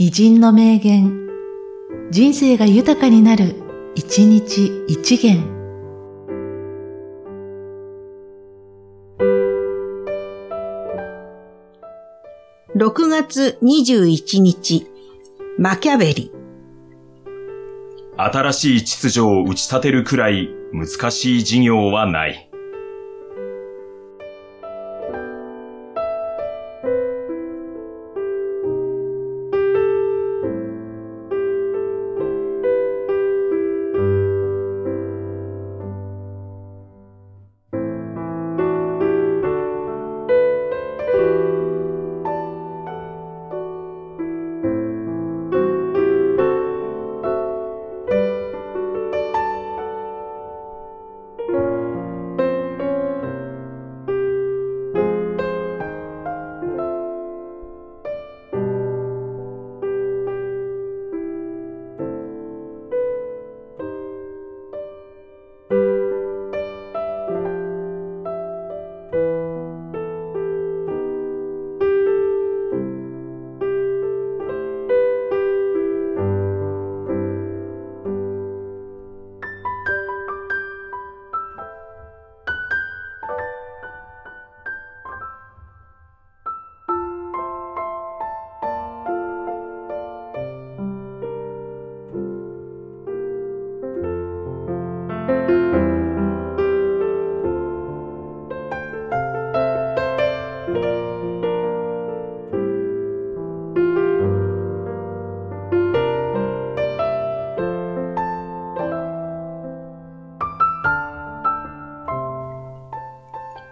偉人の名言、人生が豊かになる、一日一元。6月21日、マキャベリ。新しい秩序を打ち立てるくらい難しい事業はない。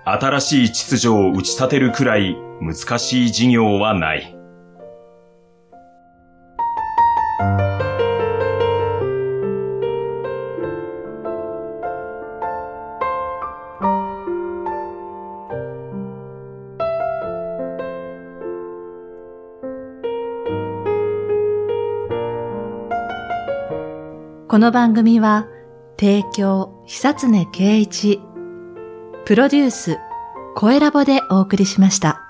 新しい秩序を打ち立てるくらい難しい事業はない。この番組は、提供、久常圭一、プロデュース、声ラボでお送りしました。